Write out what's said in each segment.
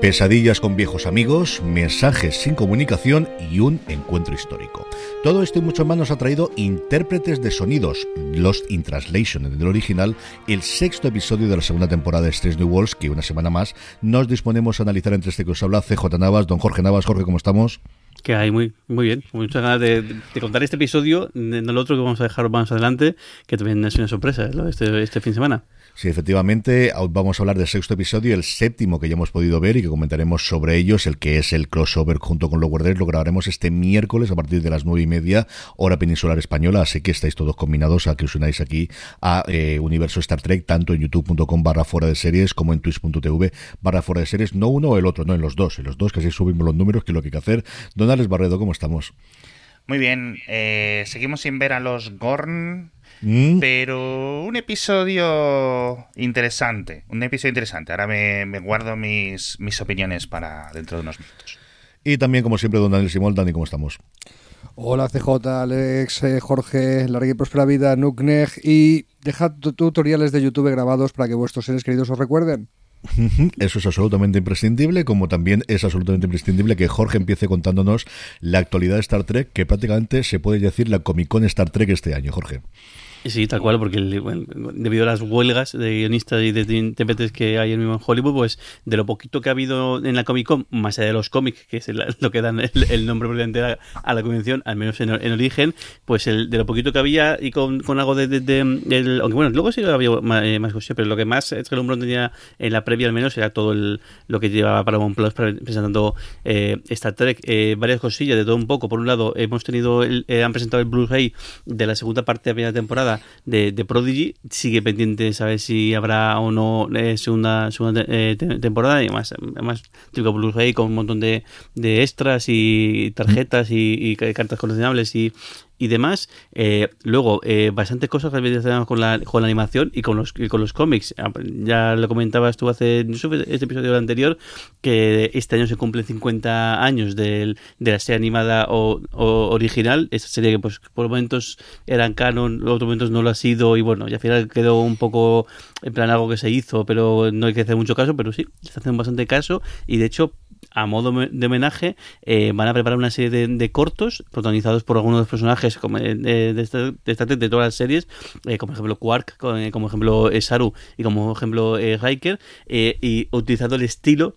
Pesadillas con viejos amigos, mensajes sin comunicación y un encuentro histórico. Todo esto y mucho más nos ha traído intérpretes de sonidos, Lost in Translation en el original, el sexto episodio de la segunda temporada de Strange New Worlds, que una semana más nos disponemos a analizar entre este que os habla CJ Navas, don Jorge Navas. Jorge, ¿cómo estamos? Que hay. Muy, muy bien, muchas ganas de, contar este episodio, no el otro que vamos a dejar más adelante, que también es una sorpresa, este, este fin de semana. Sí, efectivamente, vamos a hablar del sexto episodio, el séptimo que ya hemos podido ver y que comentaremos sobre ellos, el que es el crossover junto con Lower Decks, lo grabaremos este miércoles a partir de las nueve y media, hora peninsular española, así que estáis todos combinados a que os unáis aquí a eh, Universo Star Trek, tanto en youtube.com barra fuera de series como en twitch.tv barra fuera de series, no uno o el otro, no, en los dos, en los dos, que así subimos los números, que es lo que hay que hacer. Don Alex Barredo, ¿cómo estamos? Muy bien, eh, seguimos sin ver a los Gorn Mm. Pero un episodio interesante, un episodio interesante. Ahora me, me, guardo mis, mis opiniones para dentro de unos minutos. Y también, como siempre, don Daniel Simón. Dani, ¿cómo estamos? Hola CJ, Alex, eh, Jorge, larga y próspera vida, Nukneg y dejad tutoriales de YouTube grabados para que vuestros seres queridos os recuerden. Eso es absolutamente imprescindible, como también es absolutamente imprescindible que Jorge empiece contándonos la actualidad de Star Trek, que prácticamente se puede decir la Comic Con Star Trek este año, Jorge. Sí, tal cual, porque debido a las huelgas de guionistas y de intérpretes que hay en mismo Hollywood, pues de lo poquito que ha habido en la Comic Con, más allá de los cómics, que es lo que dan el, nombre probablemente a, la convención, al menos en, origen, pues el, de lo poquito que había y con, algo de, aunque bueno, luego sí había más, eh, más cosas, pero lo que más Rumbrón tenía en la previa al menos era todo lo que llevaba para Plus presentando eh, Star Trek, eh, varias cosillas de todo un poco. Por un lado, hemos tenido, han presentado el Blu-ray de la segunda parte de la primera temporada de, Prodigy. Sigue pendiente saber si habrá o no eh, segunda, segunda eh, temporada. Y más, además, típico Blu-ray con un montón de, de extras y tarjetas y, y cartas coleccionables y, y demás. Eh, luego, eh, bastantes cosas relacionadas con la, con la animación y con los, con los cómics. Ah, ya lo comentabas tú hace este episodio anterior, que este año se cumplen 50 años de, de la serie animada o, original. Esa serie que pues por momentos eran canon, otros momentos no lo ha sido y bueno, y al final quedó un poco en plan algo que se hizo, pero no hay que hacer mucho caso, pero sí, se hace bastante caso y de hecho a modo de homenaje, eh, van a preparar una serie de, cortos protagonizados por algunos de los personajes como, de, de, de, todas las series, eh, como ejemplo Quark, como, ejemplo Saru y como ejemplo eh, Hiker, y utilizando el estilo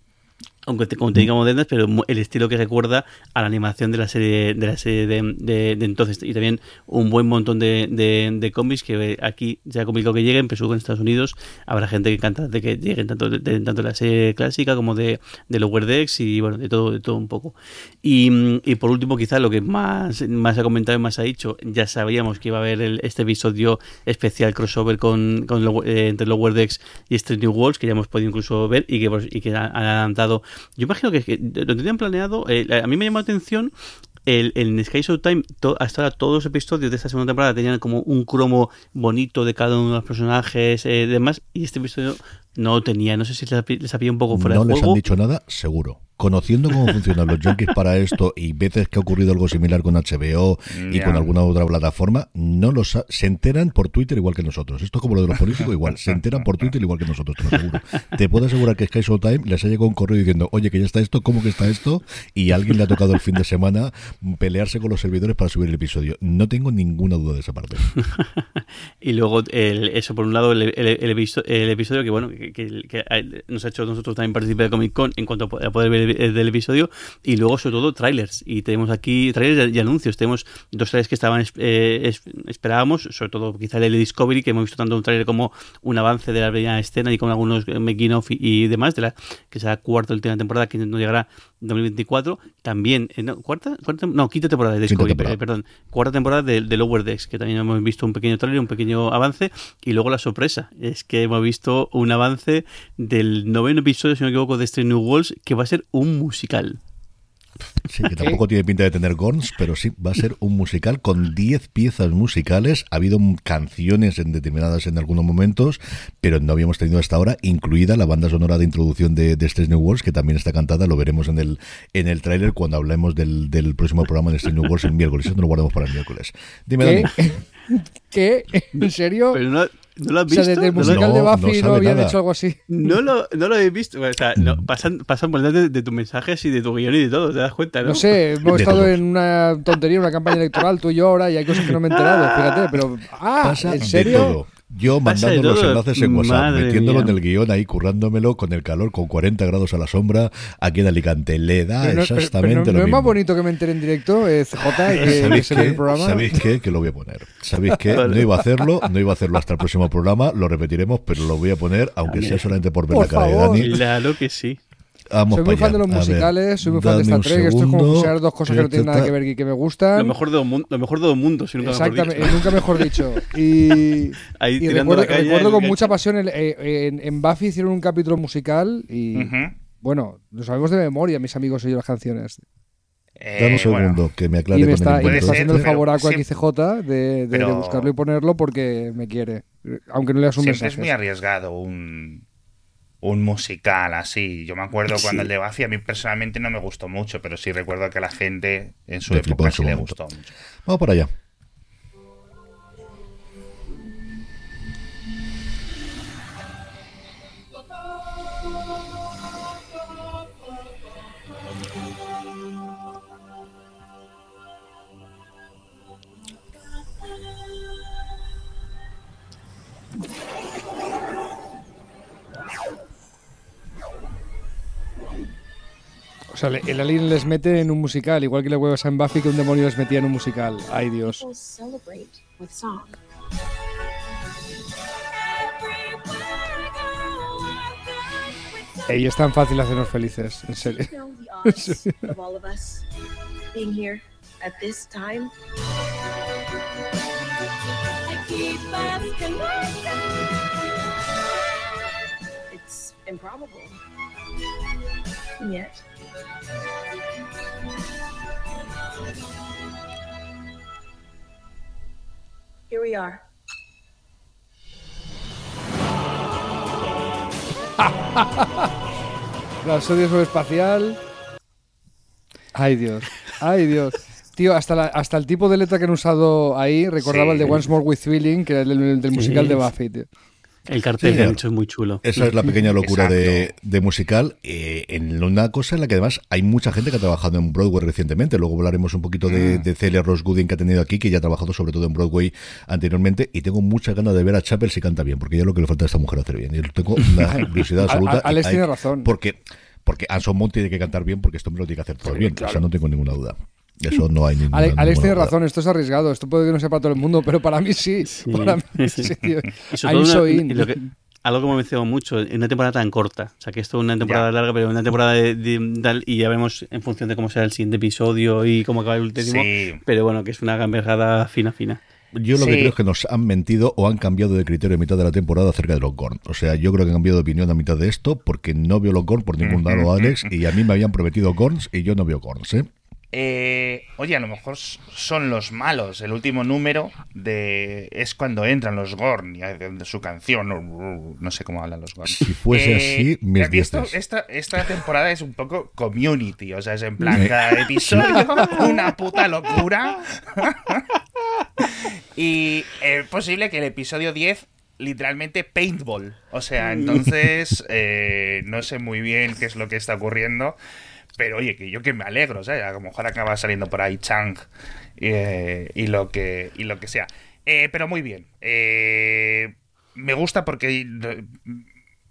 aunque te, como te diga modernas, pero el estilo que recuerda a la animación de la serie de la serie de, entonces. Y también un buen montón de, de, cómics que aquí sea cómico que lleguen, pero en Estados Unidos. Habrá gente que encanta de que lleguen tanto de, tanto la serie clásica como de, de Lower Decks y bueno, de todo, de todo un poco. Y, y por último, quizá lo que más, más ha comentado y más ha dicho, ya sabíamos que iba a haber este episodio especial crossover con, con eh, entre Lower Decks y Street New Worlds, que ya hemos podido incluso ver y que, pues, y que han adelantado yo imagino que, lo tenían planeado. Eh, a mí me llamó la atención el, en Sky Showtime, hasta ahora todos los episodios de esta segunda temporada tenían como un cromo bonito de cada uno de los personajes y eh, demás. Y este episodio No tenía, no sé si les había un poco fuera no de juego. No les han dicho nada, seguro conociendo cómo funcionan los junkies para esto y veces que ha ocurrido algo similar con HBO y con alguna otra plataforma, no los se enteran por Twitter igual que nosotros. Esto es como lo de los políticos, igual. Se enteran por Twitter igual que nosotros, te lo aseguro. Te puedo asegurar que Sky Time les ha llegado un correo diciendo, oye, que ya está esto, ¿cómo que está esto? Y alguien le ha tocado el fin de semana pelearse con los servidores para subir el episodio. No tengo ninguna duda de esa parte. y luego, eso por un lado, el, episodio, que bueno, que, nos ha hecho nosotros también participar de Comic Con en cuanto a poder ver eh, del episodio. Y luego sobre todo trailers. Y tenemos aquí trailers y anuncios. Tenemos dos trailers que estaban eh, esperábamos. Sobre todo quizá el de Discovery que hemos visto tanto un trailer como un avance de la primera escena y con algunos making of y, demás de la que será cuarta última temporada que no llegará 2024 también eh, no, cuarta, no quinta temporada de Discovery perdón cuarta temporada de, de, Lower Decks que también hemos visto un pequeño trailer un pequeño avance y luego la sorpresa es que hemos visto un avance del noveno episodio si no me equivoco de Strange New Worlds que va a ser un musical. Sí, que tampoco tiene pinta de tener gorns, pero sí, va a ser un musical con 10 piezas musicales. Ha habido canciones en determinadas en algunos momentos, pero no habíamos tenido hasta ahora, incluida la banda sonora de introducción de, de Strange New Worlds, que también está cantada. Lo veremos en el en el tráiler cuando hablemos del, del, próximo programa de Strange New Worlds el miércoles. Eso no lo guardamos para el miércoles. Dime. Dani. ¿Qué? ¿En serio? Pero no, ¿No lo has visto? O sea, desde el musical de Buffy no, habían hecho algo así. No lo, no lo he visto. O sea, no, pasan, pasan por delante de, de tus mensajes y de tu guion y de todo, ¿te das cuenta? No, no sé, hemos estado en una tontería, una campaña electoral, tú y yo ahora, y hay cosas que no me he enterado, fíjate, pero. Ah, ¿en serio? Yo mandando los enlaces en WhatsApp, metiéndolo en el guion ahí, currándomelo con el calor, con 40 grados a la sombra, aquí en Alicante. Le da exactamente no, lo es más bonito que me entere en directo, eh, CJ, que, ¿Sabéis el programa. ¿Sabéis qué? Que lo voy a poner. ¿Sabéis qué? No iba a hacerlo, no iba a hacerlo hasta el próximo programa, lo repetiremos, pero lo voy a poner, aunque sea solamente por ver la cara de Dani. Claro que sí soy muy fan de los musicales, soy muy fan de Star Trek. Esto es como fusionar dos cosas que no tienen nada que ver y que me gustan. Lo mejor de dos, lo mejor de dos mundos, nunca Exactamente, mejor dicho. nunca mejor dicho. Y, y recuerdo, recuerdo con mucha pasión, eh, en, en, Buffy hicieron un capítulo musical y, bueno, lo sabemos de memoria, mis amigos y yo, las canciones. Eh, Dame un segundo, que me aclare y me está, y me está haciendo el favor a aquí CJ de, de, de, buscarlo y ponerlo porque me quiere. Aunque no le un mensaje. es muy arriesgado un un musical así. Yo me acuerdo cuando el de Buffy a mí personalmente no me gustó mucho, pero sí recuerdo que a la gente en su época sí le gustó mucho. Vamos para allá. Sea, el alien les mete en un musical, igual que le huevos en Buffy que un demonio les metía en un musical. Ay, Dios. Ey, es tan fácil hacernos felices, en serio. It's improbable. Yet. Here we are. La subespacial. Ay Dios, ay Dios. Tío, hasta, hasta el tipo de letra que han usado ahí recordaba el de Once More with Feeling, que era el, del musical de Buffy, tío. El cartel de hecho es muy chulo. Esa es la pequeña locura de, musical. Eh, en una cosa en la que además hay mucha gente que ha trabajado en Broadway recientemente. Luego hablaremos un poquito de, mm. de Celia Ross Gooding que ha tenido aquí, que ya ha trabajado sobre todo en Broadway anteriormente. Y tengo muchas ganas de ver a Chapel si canta bien, porque ya lo que le falta a esta mujer hacer bien. Y tengo una curiosidad absoluta. Alex tiene razón. Porque, porque Anson Mount tiene que cantar bien, porque esto me lo tiene que hacer todo bien. O sea, no tengo ninguna duda. Eso no hay ninguna Alex, tiene razón, esto es arriesgado. Esto puede que no sea para todo el mundo, pero para mí sí. Para mí sí. algo que hemos mencionado mucho, en una temporada tan corta. O sea, que esto es una temporada larga, pero una temporada de, tal, y ya vemos en función de cómo será el siguiente episodio y cómo acaba el último. Pero bueno, que es una gamberjada fina, fina. Yo lo que creo es que nos han mentido o han cambiado de criterio a mitad de la temporada acerca de los Gorn. O sea, yo creo que han cambiado de opinión a mitad de esto porque no veo los Gorn por ningún lado, Alex, y a mí me habían prometido Gorns y yo no veo Gorns, ¿eh? Eh, oye, a lo mejor son los malos. El último número de es cuando entran los Gorn y su canción. No sé cómo hablan los Gorn. Si fuese así, mis esta, esta temporada es un poco community. O sea, es en plan, cada episodio, una puta locura. y es posible que el episodio 10 literalmente paintball. O sea, entonces eh, no sé muy bien qué es lo que está ocurriendo. Pero oye, que yo que me alegro, ¿sabes? A lo mejor acaba saliendo por ahí Chang eh, y, lo, que, y lo que sea. Eh, pero muy bien. me gusta porque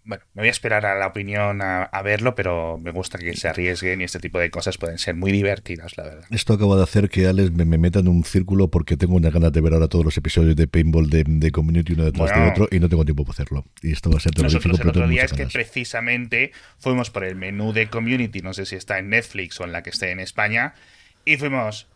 bueno, me voy a esperar a la opinión a, verlo, pero me gusta que se arriesguen y este tipo de cosas pueden ser muy divertidas, la verdad. Esto acaba de hacer que Alex me, meta en un círculo porque tengo una ganas de ver ahora todos los episodios de Paintball de, Community uno detrás de otro y no tengo tiempo para hacerlo. Y esto va a ser Nosotros el otro día es que precisamente fuimos por el menú de Community, no sé si está en Netflix o en la que esté en España, y fuimos,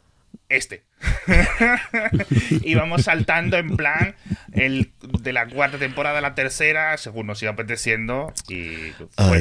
este. Íbamos saltando en plan el, de la cuarta temporada a la tercera, según nos iba apeteciendo, y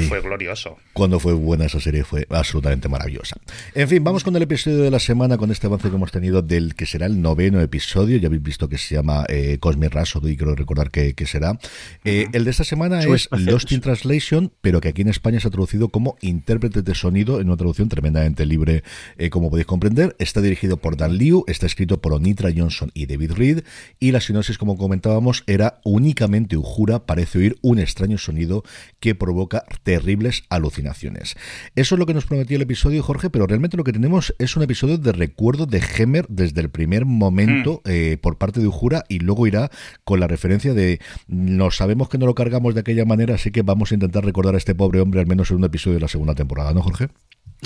fue, glorioso. Cuando fue buena esa serie, fue absolutamente maravillosa. En fin, vamos con el episodio de la semana, con este avance que hemos tenido del que será el noveno episodio. Ya habéis visto que se llama eh, Cosmic Rhapsody, y quiero recordar que, será. Eh, el de esta semana es Lost in Translation, pero que aquí en España se ha traducido como intérprete de sonido, en una traducción tremendamente libre, eh, como podéis comprender. Está dirigido por Dan Liu, está escrito por Onitra Johnson y David Reed, y la sinopsis, como comentábamos, era únicamente Ujura parece oír un extraño sonido que provoca terribles alucinaciones. Eso es lo que nos prometió el episodio, Jorge, pero realmente lo que tenemos es un episodio de recuerdo de Hemer desde el primer momento mm. eh, por parte de Ujura y luego irá con la referencia de no sabemos que no lo cargamos de aquella manera, así que vamos a intentar recordar a este pobre hombre al menos en un episodio de la segunda temporada, ¿no, Jorge?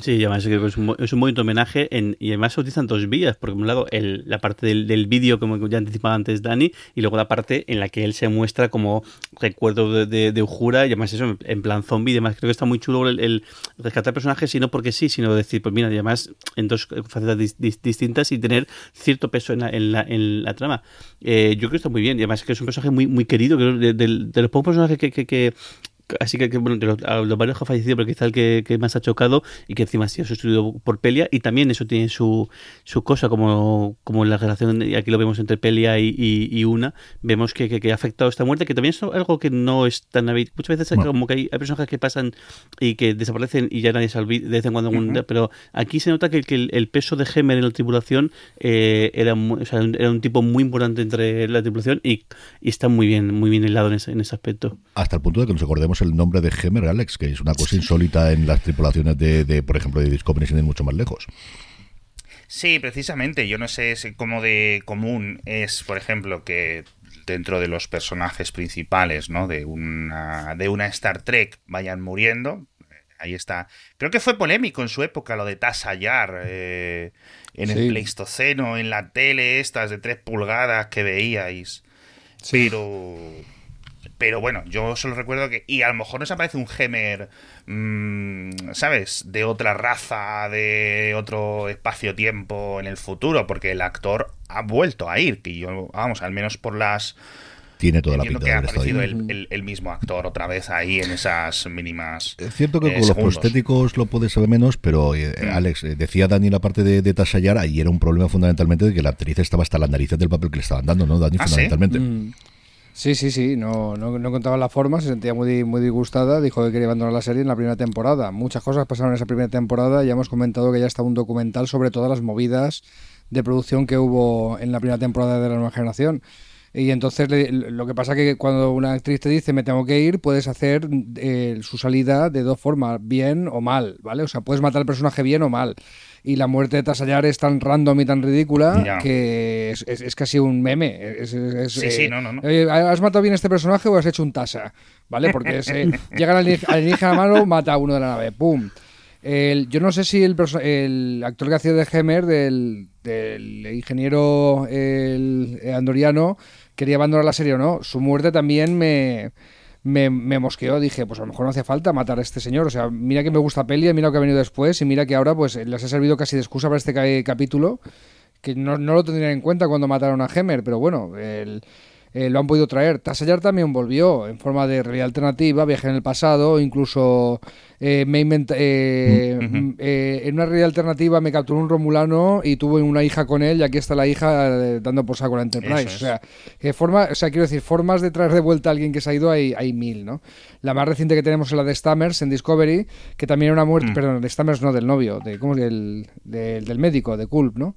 Sí, además es un, es un bonito homenaje en, y además se utilizan dos vías, porque por un lado el, la parte del, del vídeo, como ya anticipaba antes Dani, y luego la parte en la que él se muestra como recuerdo de, de, Ujura, y además eso en plan zombie, además creo que está muy chulo el, rescatar personajes, y no porque sí, sino decir, pues mira, además en dos facetas distintas y tener cierto peso en la, en la, en la trama. Eh, yo creo que está muy bien, y además que es un personaje muy, muy querido, de, de los pocos personajes que, que, que así que, bueno, de los, varios que ha fallecido, pero quizá el que, más ha chocado y que encima ha sido sustituido por Pelia, y también eso tiene su, su cosa, como, como la relación, y aquí lo vemos entre Pelia y, y, Una, vemos que, que, ha afectado esta muerte, que también es algo que no es tan habitual. Muchas veces como que hay, personajes que pasan y que desaparecen y ya nadie se olvida de vez en cuando, pero aquí se nota que, el, peso de Hemer en la tripulación eh, era, era un tipo muy importante entre la tripulación y, y está muy bien, muy bien helado en ese, en ese aspecto. Hasta el punto de que nos acordemos el nombre de Gemer, Alex, que es una cosa insólita en las tripulaciones de, por ejemplo, de Discovery sin ir mucho más lejos. Sí, precisamente. Yo no sé si como de común es, por ejemplo, que dentro de los personajes principales, ¿no? De una, de una Star Trek vayan muriendo. Ahí está. Creo que fue polémico en su época lo de Tasayar eh, en el Pleistoceno, en la tele estas de tres pulgadas que veíais. Pero pero bueno, yo solo recuerdo que. Y a lo mejor nos aparece un Gemer, mm, ¿sabes? De otra raza, de otro espacio-tiempo en el futuro, porque el actor ha vuelto a ir. Que yo, vamos, al menos por las. Tiene toda la pinta que ha aparecido el, mismo actor otra vez ahí en esas mínimas. Es cierto que con los prostéticos lo puedes saber menos, pero eh, mm. Alex, eh, decía Dani la parte de, de Tasayar, ahí era un problema fundamentalmente de que la actriz estaba hasta las narices del papel que le estaban dando, ¿no, Dani? ¿Ah, fundamentalmente. Mm. Sí, sí, sí, no, no, no, contaba la forma, se sentía muy, muy disgustada, dijo que quería abandonar la serie en la primera temporada. Muchas cosas pasaron en esa primera temporada, ya hemos comentado que ya está un documental sobre todas las movidas de producción que hubo en la primera temporada de la nueva generación. Y entonces lo que pasa es que cuando una actriz te dice me tengo que ir, puedes hacer eh, su salida de dos formas, bien o mal, ¿vale? O sea, puedes matar al personaje bien o mal y la muerte de Tasayar es tan random y tan ridícula que es, casi un meme. sí, sí, no, no, no. ¿Has matado bien este personaje o has hecho un tasa? ¿Vale? Porque eh, llega el alienígena malo, mata a uno de la nave. ¡Pum! yo no sé si el, el actor que hacía de Hemer, del, del ingeniero el, andoriano, quería abandonar la serie o no. Su muerte también me me, me, mosqueó, dije, pues a lo mejor no hace falta matar a este señor, o sea, mira que me gusta Pelia, mira lo que ha venido después y mira que ahora pues les ha servido casi de excusa para este capítulo, que no, no lo tendrían en cuenta cuando mataron a Hemer, pero bueno, el, eh, lo han podido traer. Tassayar también volvió en forma de realidad alternativa, viaje en el pasado, incluso eh, me eh, mm, en una realidad alternativa me capturó un romulano y tuve una hija con él y aquí está la hija dando por saco la Enterprise. O sea, que forma, o sea, quiero decir, formas de traer de vuelta a alguien que se ha ido hay, hay mil, ¿no? La más reciente que tenemos es la de Stammers en Discovery, que también era una muerte, mm. perdón, de Stammers no, del novio, de, ¿cómo es? Del, del médico, de Culp, ¿no?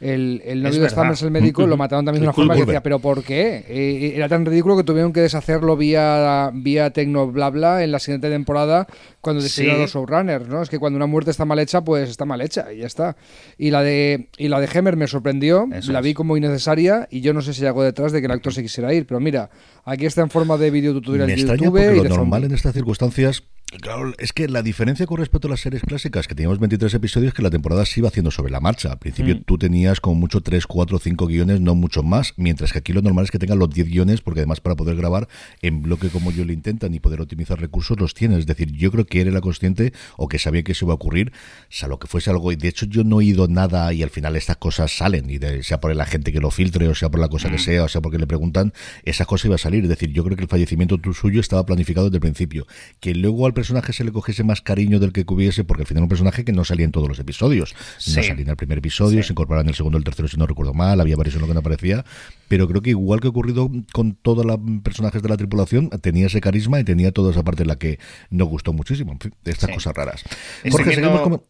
El, el novio de Stammers, el médico, lo mataron también de una forma que decía, ¿pero por qué? Eh, era tan ridículo que tuvieron que deshacerlo vía, vía tecno bla bla en la siguiente temporada cuando decidieron los showrunners, ¿no? Es que cuando una muerte está mal hecha, pues está mal hecha y ya está. Y la de, y la de Hemer me sorprendió, la vi como innecesaria y yo no sé si hago detrás de que el actor se quisiera ir, pero mira, aquí está en forma de video tutorial de YouTube. y lo normal en estas circunstancias Claro, es que la diferencia con respecto a las series clásicas, que teníamos 23 episodios, que la temporada se iba haciendo sobre la marcha. Al principio mm. tú tenías como mucho 3, 4, 5 guiones, no mucho más, mientras que aquí lo normal es que tengan los 10 guiones, porque además para poder grabar en bloque como yo lo intentan y poder optimizar recursos, los tienes. Es decir, yo creo que él era consciente o que sabía que eso iba a ocurrir, salvo que fuese algo. Y de hecho, yo no he oído nada y al final estas cosas salen, y sea por la gente que lo filtre, o sea por la cosa que mm. sea, o sea porque le preguntan, esas cosas iba a salir. Es decir, yo creo que el fallecimiento suyo estaba planificado desde el principio. Que luego al personaje se le cogiese más cariño del que hubiese, porque al final un personaje que no salía en todos los episodios. No salía en el primer episodio, se incorporaba en el segundo, el tercero, si no recuerdo mal, había varios en lo que no aparecía, pero creo que igual que ha ocurrido con todos los personajes de la tripulación, tenía ese carisma y tenía toda esa parte en la que nos gustó muchísimo. En fin, estas cosas raras. Jorge,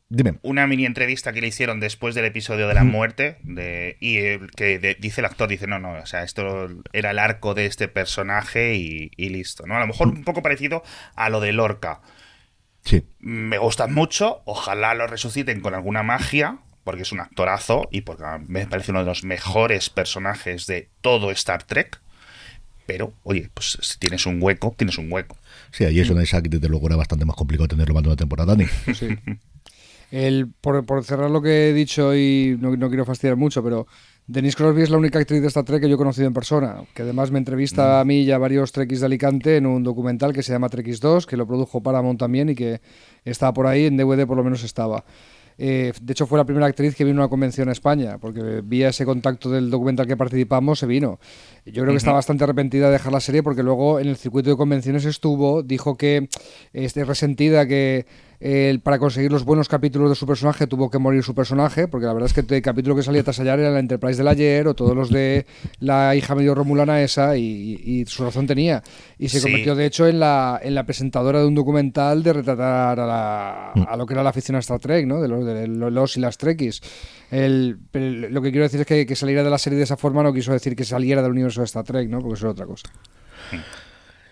Dime. Una mini entrevista que le hicieron después del episodio de la muerte, de, y que dice el actor, dice, no, no, o sea, esto era el arco de este personaje y, y listo, ¿no? A lo mejor un poco parecido a lo de Lorca. Me gustan mucho, ojalá lo resuciten con alguna magia, porque es un actorazo y porque me parece uno de los mejores personajes de todo Star Trek. Pero, oye, pues si tienes un hueco, tienes un hueco. Sí, ahí es una Isaac desde luego era bastante más complicado tenerlo más de una temporada, ni. Sí. El, por, por, cerrar lo que he dicho y no, no quiero fastidiar mucho, pero Denise Crosby es la única actriz de esta Trek que yo he conocido en persona, que además me entrevista a mí y a varios Trekkies de Alicante en un documental que se llama Trekkies 2, que lo produjo Paramount también y que está por ahí, en DVD por lo menos estaba. Eh, de hecho, fue la primera actriz que vino a una convención a España, porque vía ese contacto del documental que participamos se vino. Yo creo que está bastante arrepentida de dejar la serie porque luego en el circuito de convenciones estuvo, dijo que es resentida que para conseguir los buenos capítulos de su personaje tuvo que morir su personaje, porque la verdad es que el capítulo que salía tras allá era la Enterprise del ayer o todos los de la hija medio romulana esa y, su razón tenía. Y se convirtió de hecho en la, en la presentadora de un documental de retratar a, a lo que era la afición a Star Trek, ¿no? de, los, de los y las Trekkies. El, lo que quiero decir es que, que saliera de la serie de esa forma no quiso decir que saliera del universo de Star Trek, ¿no? porque eso es otra cosa.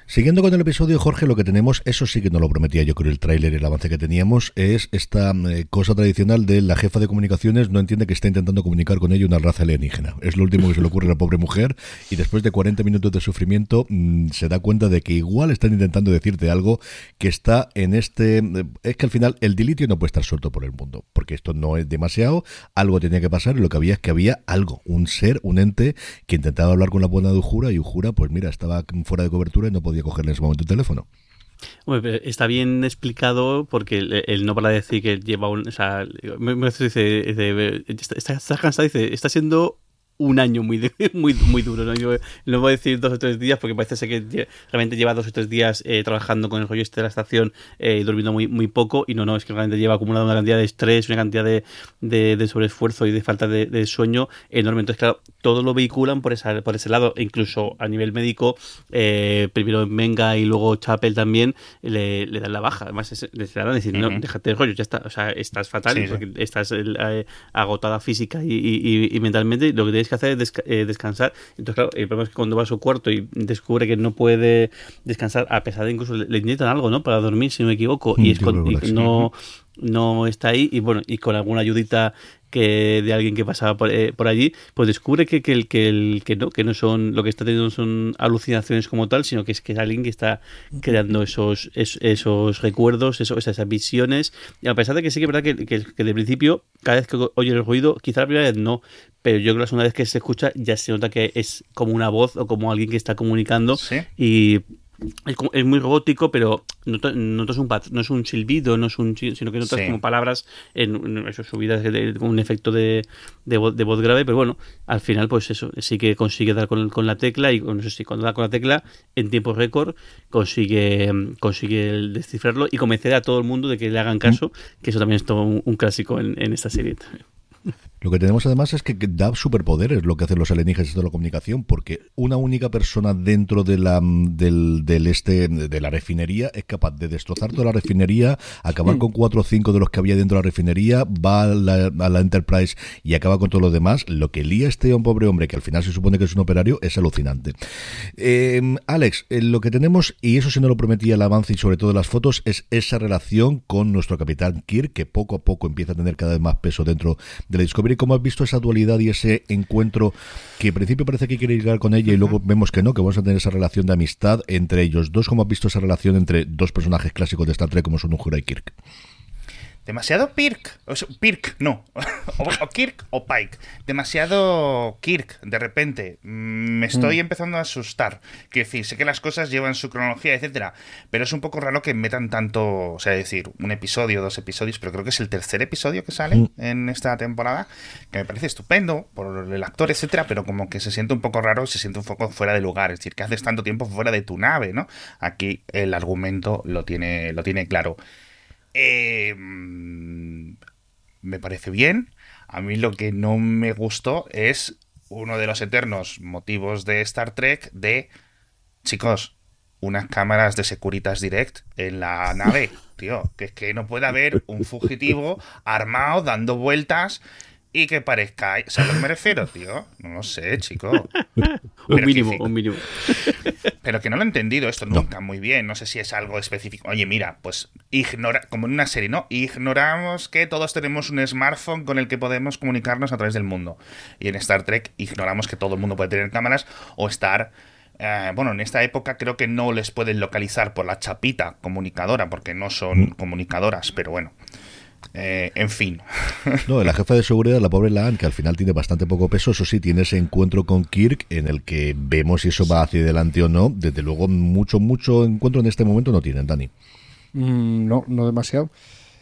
Siguiendo con el episodio, Jorge, lo que tenemos, eso sí que no lo prometía yo creo el tráiler el avance que teníamos, es esta eh, cosa tradicional de la jefa de comunicaciones no entiende que está intentando comunicar con ella una raza alienígena. Es lo último que se le ocurre a la pobre mujer y después de 40 minutos de sufrimiento mm, se da cuenta de que igual están intentando decirte algo que está en este... Eh, es que al final el dilitio no puede estar suelto por el mundo, porque esto no es demasiado, algo tenía que pasar y lo que había es que había algo, un ser, un ente que intentaba hablar con la buena de Ujura y Ujura, pues mira, estaba fuera de cobertura y no podía cogerle en ese momento el teléfono. está bien explicado porque él, no para decir que lleva un. O sea, me, dice, está, está cansado, dice, está siendo un año muy, muy, muy duro. ¿no? Yo no voy a decir dos o tres días porque parece ser que realmente lleva dos o tres días eh, trabajando con el rollo este de la estación eh, y durmiendo muy, muy poco. Y no, no, es que realmente lleva acumulado una cantidad de estrés, una cantidad de, de, sobreesfuerzo y de falta de, sueño enorme. Entonces, claro, todo lo vehiculan por, esa, por ese lado. E incluso a nivel médico, eh, primero Menga y luego Chapel también le, dan la baja. Además, le dan decir, no, déjate de rollo, ya está. O sea, estás fatal porque estás agotada física y, y, mentalmente. Lo que que hacer es eh, descansar. Entonces, claro, el problema es que cuando va a su cuarto y descubre que no puede descansar, a pesar de incluso le, le algo, ¿no? Para dormir, si no me equivoco, y, es no, no está ahí, y bueno, y con alguna ayudita que de alguien que pasaba por, eh, por allí, pues descubre que, que, el, que, el, que no, que no son, lo que está teniendo son alucinaciones como tal, sino que es que es alguien que está creando esos, esos, recuerdos, esas, esas visiones, y a pesar de que sí que es verdad que, que, de principio, cada vez que oye el ruido, quizá la primera vez no, pero yo creo que la vez que se escucha ya se nota que es como una voz o como alguien que está comunicando y es, muy robótico, pero notas, un no es un silbido, no es un sino que notas como palabras en, en eso, subidas de, un efecto de, de, voz, grave, pero bueno, al final pues eso, sí que consigue dar con, con la tecla y no sé si cuando da con la tecla en tiempo récord consigue consigue descifrarlo y convencer a todo el mundo de que le hagan caso, que eso también es todo un, clásico en, en esta serie. Lo que tenemos además es que da superpoderes lo que hacen los alienígenas de la comunicación, porque una única persona dentro de la del, del este de la refinería es capaz de destrozar toda la refinería, acabar con cuatro o cinco de los que había dentro de la refinería, va a la, Enterprise y acaba con todo lo demás. Lo que lía este pobre hombre, que al final se supone que es un operario, es alucinante. Em, Alex, eh, lo que tenemos, y eso sí no lo prometía el avance y sobre todo las fotos, es esa relación con nuestro capitán Kirk, que poco a poco empieza a tener cada vez más peso dentro de la Discovery cómo has visto esa dualidad y ese encuentro que al principio parece que quiere llegar con ella y luego vemos que no, que vamos a tener esa relación de amistad entre ellos dos. ¿Cómo has visto esa relación entre dos personajes clásicos de Star Trek como son Uhura y Kirk? Demasiado Pirk. O Pirk, no. o, Kirk o Pike. Demasiado Kirk, de repente. Mm, me estoy mm. empezando a asustar. Que decir, sé que las cosas llevan su cronología, etcétera. Pero es un poco raro que metan tanto. O sea, decir, un episodio, dos episodios, pero creo que es el tercer episodio que sale mm. en esta temporada. Que me parece estupendo por el actor, etcétera. Pero como que se siente un poco raro, se siente un poco fuera de lugar. Es decir, que haces tanto tiempo fuera de tu nave, ¿no? Aquí el argumento lo tiene, lo tiene claro. Eh, me parece bien. A mí lo que no me gustó es uno de los eternos motivos de Star Trek de, chicos, unas cámaras de Securitas Direct en la nave, tío, que es que no puede haber un fugitivo armado dando vueltas y que parezca. ¿Sabes a lo que me refiero, tío? No lo sé, chico. un mínimo, un mínimo. Pero que no lo he entendido esto nunca muy bien. No sé si es algo específico. Oye, mira, pues ignora, como en una serie, ¿no? Ignoramos que todos tenemos un smartphone con el que podemos comunicarnos a través del mundo. Y en Star Trek ignoramos que todo el mundo puede tener cámaras o estar. Eh, bueno, en esta época creo que no les pueden localizar por la chapita comunicadora, porque no son mm. comunicadoras, pero bueno. Eh, en fin. No, la jefa de seguridad, la pobre Lan, que al final tiene bastante poco peso, eso sí, tiene ese encuentro con Kirk en el que vemos si eso va hacia adelante o no. Desde luego, mucho, mucho encuentro en este momento no tienen, Dani. Mm, no, no demasiado.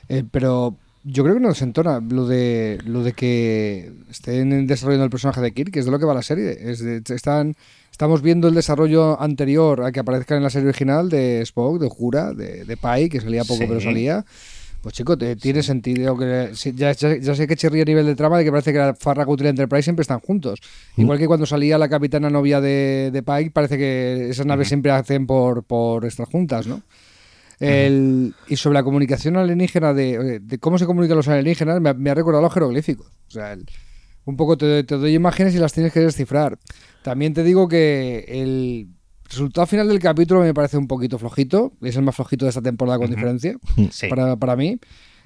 Eh, pero yo creo que no desentona lo de lo de que estén desarrollando el personaje de Kirk, que es de lo que va la serie. Es están, estamos viendo el desarrollo anterior a que aparezca en la serie original de Spock, de Jura, de, de Pai, que salía poco pero salía. Pues chico, te, tiene sentido que ya, sé que chirría a nivel de trama de que parece que la Farragut y la Enterprise siempre están juntos. Mm. Igual que cuando salía la capitana novia de, de Pike, parece que esas naves siempre hacen por, por estar juntas, ¿no? y sobre la comunicación alienígena, de, cómo se comunican los alienígenas, me, ha recordado los jeroglíficos. O sea, un poco te, te, doy imágenes y las tienes que descifrar. También te digo que el resultado final del capítulo me parece un poquito flojito. Es el más flojito de esta temporada con diferencia. Para, para, mí.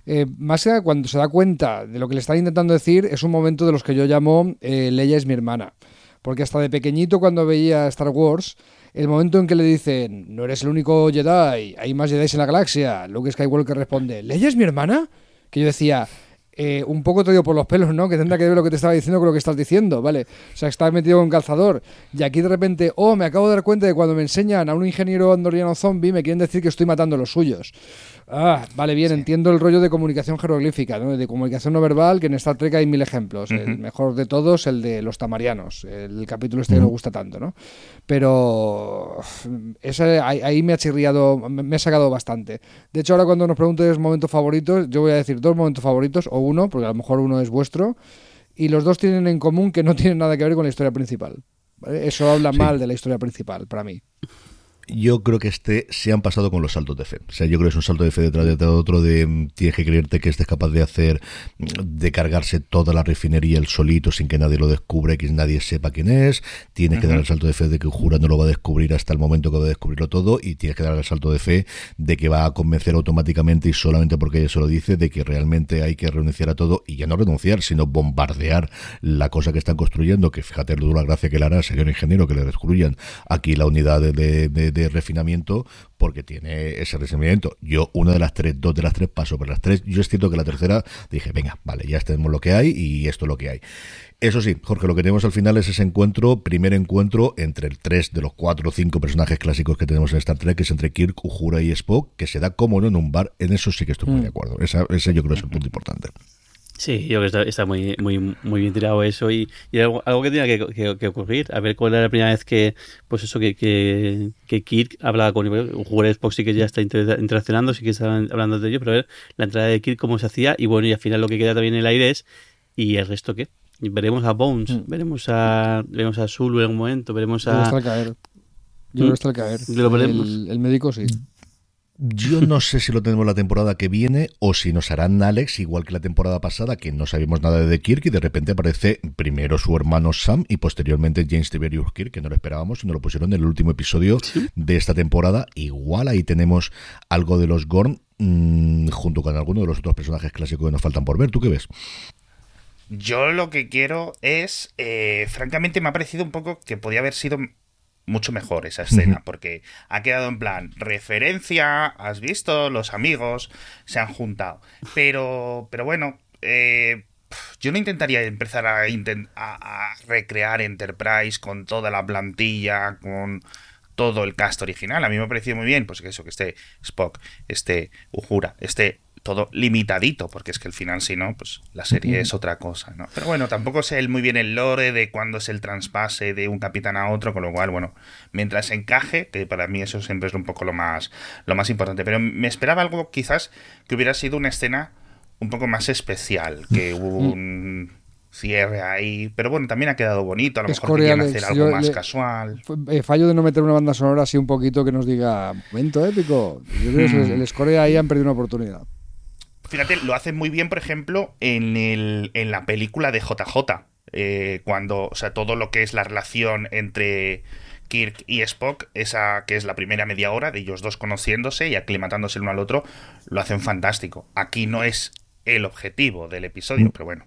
Eh, más que cuando se da cuenta de lo que le están intentando decir, es un momento de los que yo llamo eh, Leia es mi hermana. Porque hasta de pequeñito, cuando veía Star Wars, el momento en que le dicen, no eres el único Jedi, hay más Jedi en la galaxia, Luke Skywalker responde, ¿Leia es mi hermana? Que yo decía, eh, un poco te por los pelos, ¿no? Que tendrá que ver lo que te estaba diciendo con lo que estás diciendo, ¿vale? O sea, estás metido con calzador. Y aquí de repente, oh, me acabo de dar cuenta de cuando me enseñan a un ingeniero andoriano zombie, me quieren decir que estoy matando a los suyos. Ah, vale, bien, entiendo el rollo de comunicación jeroglífica, ¿no? de comunicación no verbal, que en Star Trek hay mil ejemplos. El mejor de todos, el de los tamarianos, el capítulo este que nos gusta tanto, ¿no? Pero ese, ahí, me ha chirriado, me ha sacado bastante. De hecho, ahora cuando nos preguntes momentos favoritos, yo voy a decir dos momentos favoritos, o uno, porque a lo mejor uno es vuestro, y los dos tienen en común que no tienen nada que ver con la historia principal. Eso habla mal de la historia principal, para mí yo creo que este se han pasado con los saltos de fe. O sea, yo creo que es un salto de fe detrás de otro de mm, tienes que creerte que este es capaz de hacer, mm, de cargarse toda la refinería el solito sin que nadie lo descubra, que nadie sepa quién es. Tienes que dar el salto de fe de que Jura no lo va a descubrir hasta el momento que va a descubrirlo todo y tienes que dar el salto de fe de que va a convencer automáticamente y solamente porque ella se lo dice de que realmente hay que renunciar a todo y ya no renunciar, sino bombardear la cosa que están construyendo, que fíjate la gracia que le hará un ingeniero que le destruyan aquí la unidad de de, refinamiento porque tiene ese refinamiento. Yo, una de las tres, dos de las tres paso por las tres. Yo es cierto que la tercera dije, venga, vale, ya tenemos lo que hay y esto es lo que hay. Eso sí, Jorge, lo que tenemos al final es ese encuentro, primer encuentro entre el tres de los cuatro o cinco personajes clásicos que tenemos en Star Trek, que es entre Kirk, Uhura y Spock, que se da como no en un bar. En eso sí que estoy muy de mm. acuerdo. ese yo creo que es el punto importante. Sí, yo creo que está, muy, muy, muy bien tirado eso y, algo, que tenía que, ocurrir. A ver cuál era la primera vez que, pues eso, que, que, que Kirk hablaba con Uhura Spock sí que ya está interaccionando, sí que estaban hablando de ello, pero a ver la entrada de Kirk cómo se hacía y bueno, y al final lo que queda también en el aire es ¿y el resto qué? veremos a Bones, mm. veremos a veremos a Zulu en algún momento, veremos a... Yo caer. Yo ¿Mm? caer. El, el, médico sí. Yo no sé si lo tenemos la temporada que viene o si nos harán Alex, igual que la temporada pasada, que no sabíamos nada de Kirk y de repente aparece primero su hermano Sam y posteriormente James Tiberius Kirk, que no lo esperábamos y nos lo pusieron en el último episodio de esta temporada. Igual ahí tenemos algo de los Gorn mm, junto con alguno de los otros personajes clásicos que nos faltan por ver. ¿Tú qué ves? Yo lo que quiero es, eh, francamente me ha parecido un poco que podía haber sido mucho mejor esa escena, porque ha quedado en plan referencia, has visto, los amigos se han juntado. Pero, pero bueno, eh, yo no intentaría empezar a, a, recrear Enterprise con toda la plantilla, con todo el cast original. A mí me ha parecido muy bien, pues que eso, que esté Spock, esté Uhura, esté todo limitadito, porque es que el final, si no, pues la serie es otra cosa, ¿no? Pero bueno, tampoco sé muy bien el lore de cuándo es el traspase de un capitán a otro, con lo cual, bueno, mientras encaje, que para mí eso siempre es un poco lo más, lo más importante. Pero me esperaba algo quizás que hubiera sido una escena un poco más especial, que hubo un cierre ahí. Pero bueno, también ha quedado bonito. A lo mejor querían hacer algo más casual. Eh, fallo de no meter una banda sonora así un poquito que nos diga momento épico. Yo creo que el, el ahí han perdido una oportunidad. Fíjate, lo hacen muy bien, por ejemplo, en, el, en la película de JJ. Eh, cuando, o sea, todo lo que es la relación entre Kirk y Spock, esa que es la primera media hora de ellos dos conociéndose y aclimatándose el uno al otro, lo hacen fantástico. Aquí no es el objetivo del episodio, mm. pero bueno.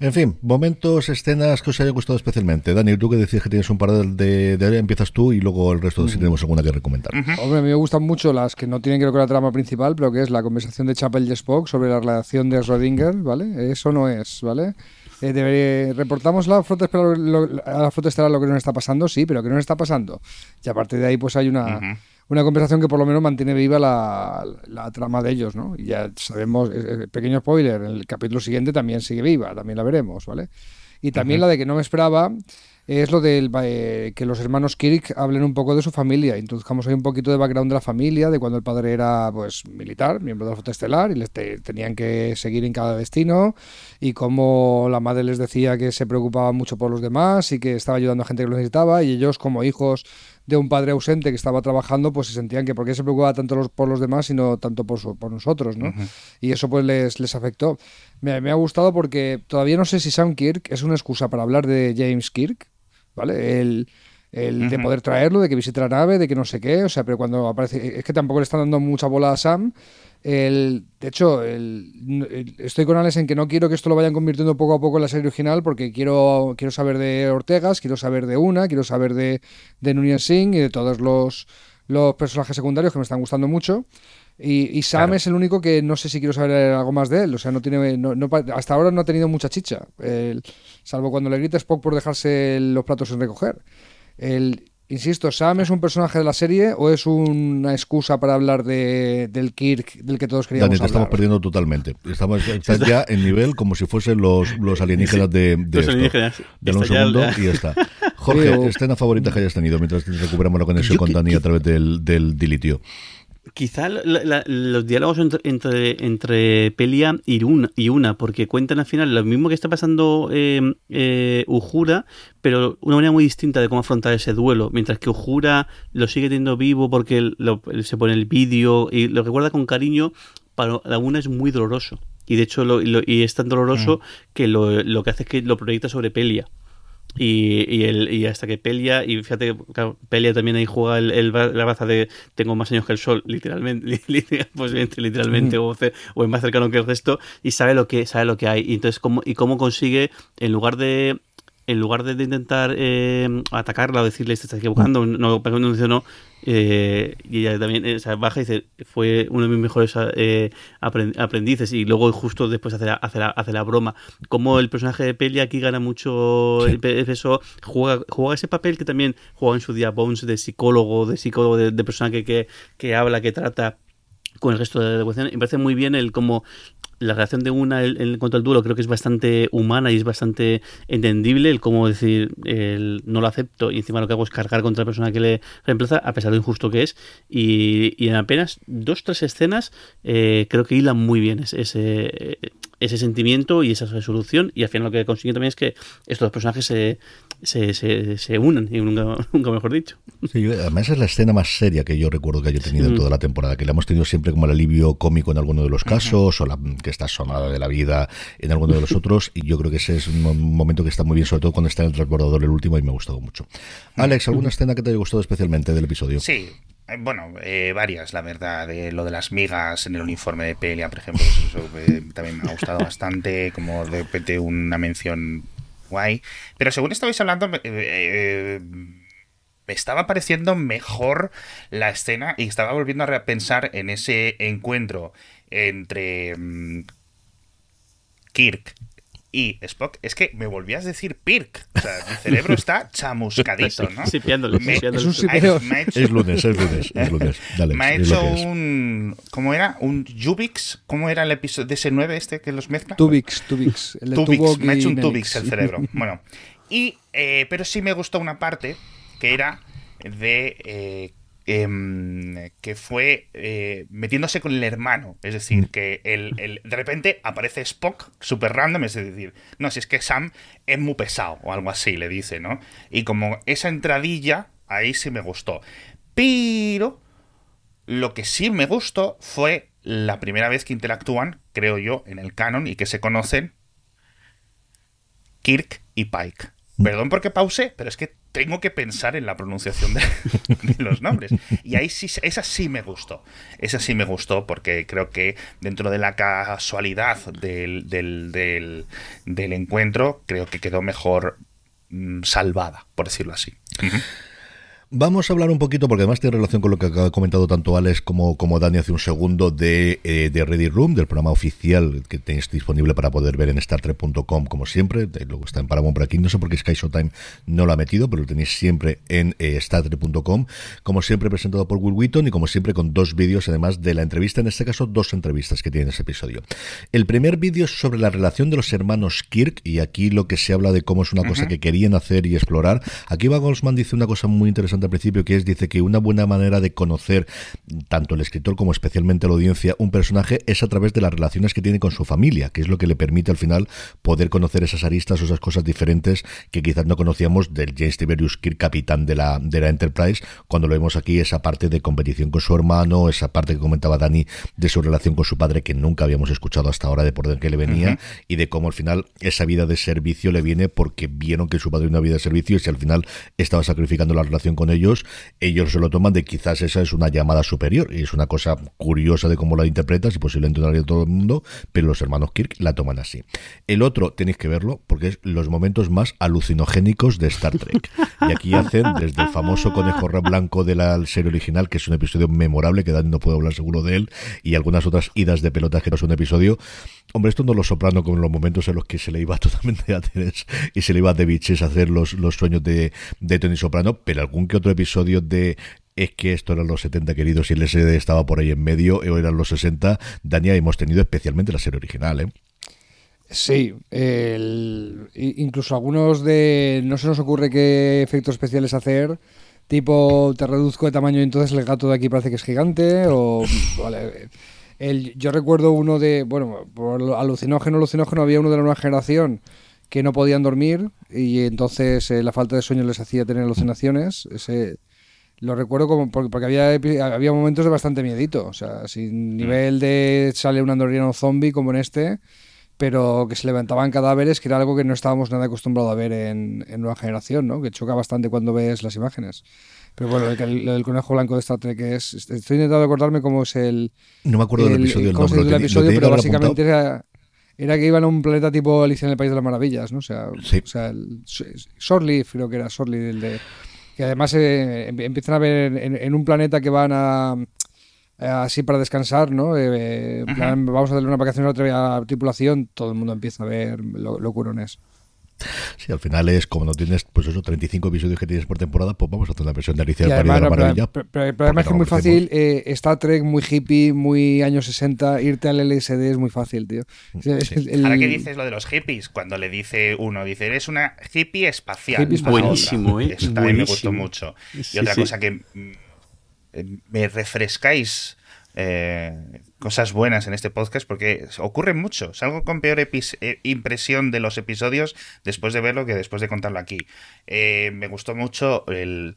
En fin, momentos, escenas que os haya gustado especialmente. Daniel, tú que decías que tienes un par de, de, empiezas tú y luego el resto si tenemos alguna que recomendar. Hombre, a mí me gustan mucho las que no tienen que ver con la trama principal, pero que es la conversación de Chapel y Spock sobre la relación de Schrödinger, ¿vale? Eso no es, ¿vale? Eh, reportamos la flota estelar, lo, a la flota estelar lo que nos está pasando, sí, pero que no nos está pasando. Y aparte de ahí, pues hay una una conversación que por lo menos mantiene viva la, trama de ellos, ¿no? Y ya sabemos, pequeño spoiler, el capítulo siguiente también sigue viva, también la veremos, ¿vale? Y también la de que no me esperaba es lo de eh, que los hermanos Kirk hablen un poco de su familia. Introduzcamos ahí un poquito de background de la familia, de cuando el padre era pues militar, miembro de la flota estelar, y les tenían que seguir en cada destino, y cómo la madre les decía que se preocupaba mucho por los demás y que estaba ayudando a gente que lo necesitaba, y ellos como hijos de un padre ausente que estaba trabajando, pues se sentían que por qué se preocupaba tanto por los demás, sino tanto por, por nosotros, ¿no? Y eso pues les, les afectó. Me, me, ha gustado porque todavía no sé si Sam Kirk es una excusa para hablar de James Kirk, ¿vale? El, El de poder traerlo, de que visite la nave, de que no sé qué, o sea, pero cuando aparece, es que tampoco le están dando mucha bola a Sam. El, de hecho, el, estoy con Alex en que no quiero que esto lo vayan convirtiendo poco a poco en la serie original porque quiero, quiero saber de Ortegas, quiero saber de Una, quiero saber de, de Nunez Singh y de todos los, los personajes secundarios que me están gustando mucho. Y, Sam es el único que no sé si quiero saber algo más de él. O sea, no tiene, hasta ahora no ha tenido mucha chicha. salvo cuando le grita Spock por dejarse los platos sin recoger. El, insisto, ¿Sam es un personaje de la serie o es una excusa para hablar de, del Kirk del que todos queríamos Dani, te estamos perdiendo totalmente. Estamos ya en nivel como si fuesen los, los alienígenas de, de, los alienígenas. de un segundo y ya está. Jorge, escena favorita que hayas tenido mientras recuperamos la conexión con Dani a través del, del dilitio. Quizá los diálogos entre, entre, Pelia y una, y una, porque cuentan al final lo mismo que está pasando eh, eh, Ujura, pero una manera muy distinta de cómo afrontar ese duelo. Mientras que Ujura lo sigue teniendo vivo porque se pone el vídeo y lo recuerda con cariño, para la una es muy doloroso. Y de hecho, lo, y es tan doloroso mm. que lo, lo, que hace es que lo proyecta sobre Pelia. Y, y, el, y hasta que Pelia, y fíjate, claro, Pelia también ahí juega el, la baza de tengo más años que el sol, literalmente, posiblemente literalmente, o, o, es más cercano que el resto, y sabe lo que, sabe lo que hay. Y entonces, cómo, y cómo consigue, en lugar de en lugar de, intentar eh, atacarla o decirle te estás equivocando, no, no, no, eh, y ella también eh, baja y dice, fue uno de mis mejores eh, aprendices y luego justo después hace la, hace la, hace la broma. Como el personaje de Peli aquí gana mucho el peso, juega, juega ese papel que también juega en su día Bones de psicólogo, de psicólogo, de, de persona que, que, que habla, que trata con el resto de la ecuación. Me parece muy bien el cómo la reacción de una en, cuanto al duelo creo que es bastante humana y es bastante entendible el cómo decir el, no lo acepto y encima lo que hago es cargar contra la persona que le reemplaza a pesar de lo injusto que es. Y, en apenas dos tres escenas eh, creo que hilan muy bien ese, ese sentimiento y esa resolución y al final lo que consigue también es que estos dos personajes se, se, se, se unen, y nunca, nunca, mejor dicho. Sí, además es la escena más seria que yo recuerdo que haya tenido en toda la temporada, que la hemos tenido siempre como el alivio cómico en alguno de los casos, o la que está sonada de la vida en alguno de los otros, y yo creo que ese es un momento que está muy bien, sobre todo cuando está en el transbordador el último, y me ha gustado mucho. Alex, ¿alguna escena que te haya gustado especialmente del episodio? Sí, bueno, eh, varias, la verdad. Lo de las migas en el uniforme de Pelia, por ejemplo, eso, eh, también me ha gustado bastante. Como de repente una mención guay. Pero según estabais hablando, me estaba pareciendo mejor la escena y estaba volviendo a pensar en ese encuentro entre mm, Kirk y Spock, es que me volvías a decir Pirk. O sea, mi cerebro está chamuscadito, ¿no? me, es un sipeo. Es lunes, es lunes, es lunes. Dale, me ha hecho un... ¿Cómo era? Un Jubix. ¿Cómo era el episodio de ese 9 este que los mezcla? Tubix, Tubix. El Tubix. Me ha hecho un Tubix el cerebro. Bueno. Y, eh, pero sí me gustó una parte que era de... Eh, Em, que fue eh, metiéndose con el hermano. Es decir, mm. que el, de repente aparece Spock, super random, es decir, no, si es que Sam es muy pesado o algo así, le dice, ¿no? Y como esa entradilla, ahí sí me gustó. Pero lo que sí me gustó fue la primera vez que interactúan, creo yo, en el canon y que se conocen Kirk y Pike. Perdón porque pause, pero es que tengo que pensar en la pronunciación de, los nombres. Y ahí sí, esa sí me gustó. Esa sí me gustó porque creo que dentro de la casualidad del, del, encuentro, creo que quedó mejor mm, salvada, por decirlo así. Vamos a hablar un poquito, porque además tiene relación con lo que ha comentado tanto Alex como, como Dani hace un segundo, de, eh, de Ready Room, del programa oficial que tenéis disponible para poder ver en StarTrek.com, como siempre. Luego está en Paramount por aquí. No sé por qué Sky Showtime no lo ha metido, pero lo tenéis siempre en eh, StarTrek.com. Como siempre, presentado por Will Wheaton y como siempre, con dos vídeos, además de la entrevista. En este caso, dos entrevistas que tiene ese episodio. El primer vídeo es sobre la relación de los hermanos Kirk, y aquí lo que se habla de cómo es una cosa que querían hacer y explorar. Aquí va Goldsman dice una cosa muy interesante interesante al principio, que es, dice que una buena manera de conocer tanto el escritor como especialmente la audiencia un personaje es a través de las relaciones que tiene con su familia, que es lo que le permite al final poder conocer esas aristas o esas cosas diferentes que quizás no conocíamos del James Tiberius Kirk, capitán de la, de la Enterprise, cuando lo vemos aquí, esa parte de competición con su hermano, esa parte que comentaba Dani de su relación con su padre, que nunca habíamos escuchado hasta ahora de por dónde le venía, y de cómo al final esa vida de servicio le viene porque vieron que su padre una vida de servicio y si al final estaba sacrificando la relación con ellos, ellos se lo toman de quizás esa es una llamada superior y es una cosa curiosa de cómo la interpretas y posiblemente no de todo el mundo, pero los hermanos Kirk la toman así. El otro tenéis que verlo porque es los momentos más alucinogénicos de Star Trek. Y aquí hacen desde el famoso conejo blanco de la serie original, que es un episodio memorable, que Dani no puedo hablar seguro de él, y algunas otras idas de pelotas que es un episodio. Hombre, esto no lo soprano como en los momentos en los que se le iba totalmente a Teres y se le iba de biches a hacer los, los sueños de, de Tony Soprano, pero algún que otro episodio de es que esto eran los 70 queridos y el SD estaba por ahí en medio, o eran los 60, Dania hemos tenido especialmente la serie original, ¿eh? Sí, incluso algunos de... No se nos ocurre qué efectos especiales hacer, tipo te reduzco de tamaño y entonces el gato de aquí parece que es gigante, o... Vale, el, yo recuerdo uno de... Bueno, por alucinógeno, alucinógeno había uno de la nueva generación que no podían dormir y entonces eh, la falta de sueño les hacía tener alucinaciones. Ese lo recuerdo como porque, había, había momentos de bastante miedito. O sea, sin mm. nivel de sale un andoriano zombie como en este, pero que se levantaban cadáveres, que era algo que no estábamos nada acostumbrados a ver en, en Nueva Generación, ¿no? Que choca bastante cuando ves las imágenes. Pero bueno, el, del conejo blanco de Star Trek es. Estoy intentando acordarme cómo es el. No me acuerdo del episodio, el, nombre, del episodio, pero básicamente era, era, que iban a un planeta tipo Alicia en el País de las Maravillas, ¿no? O sea, sí. o sea el, creo que era Sorley, el de que además eh, em, empiezan a ver en, un planeta que van a así para descansar, ¿no? Eh, vamos a darle una vacación a otra tripulación, todo el mundo empieza a ver lo, locurones. Sí, al final es como no tienes, pues eso, 35 episodios que tienes por temporada, pues vamos a hacer una versión de Alicia del País de la Maravilla. Pero, además es muy fácil, eh, Star Trek muy hippie, muy años 60, irte al LSD es muy fácil, tío. Ahora que dices lo de los hippies, cuando le dice uno, dice, eres una hippie espacial. buenísimo, ¿eh? Eso también me gustó mucho. y otra cosa que mm, eh, me refrescáis eh, cosas buenas en este podcast porque ocurre mucho. Salgo con peor eh, impresión de los episodios después de verlo que después de contarlo aquí. Eh, me gustó mucho el,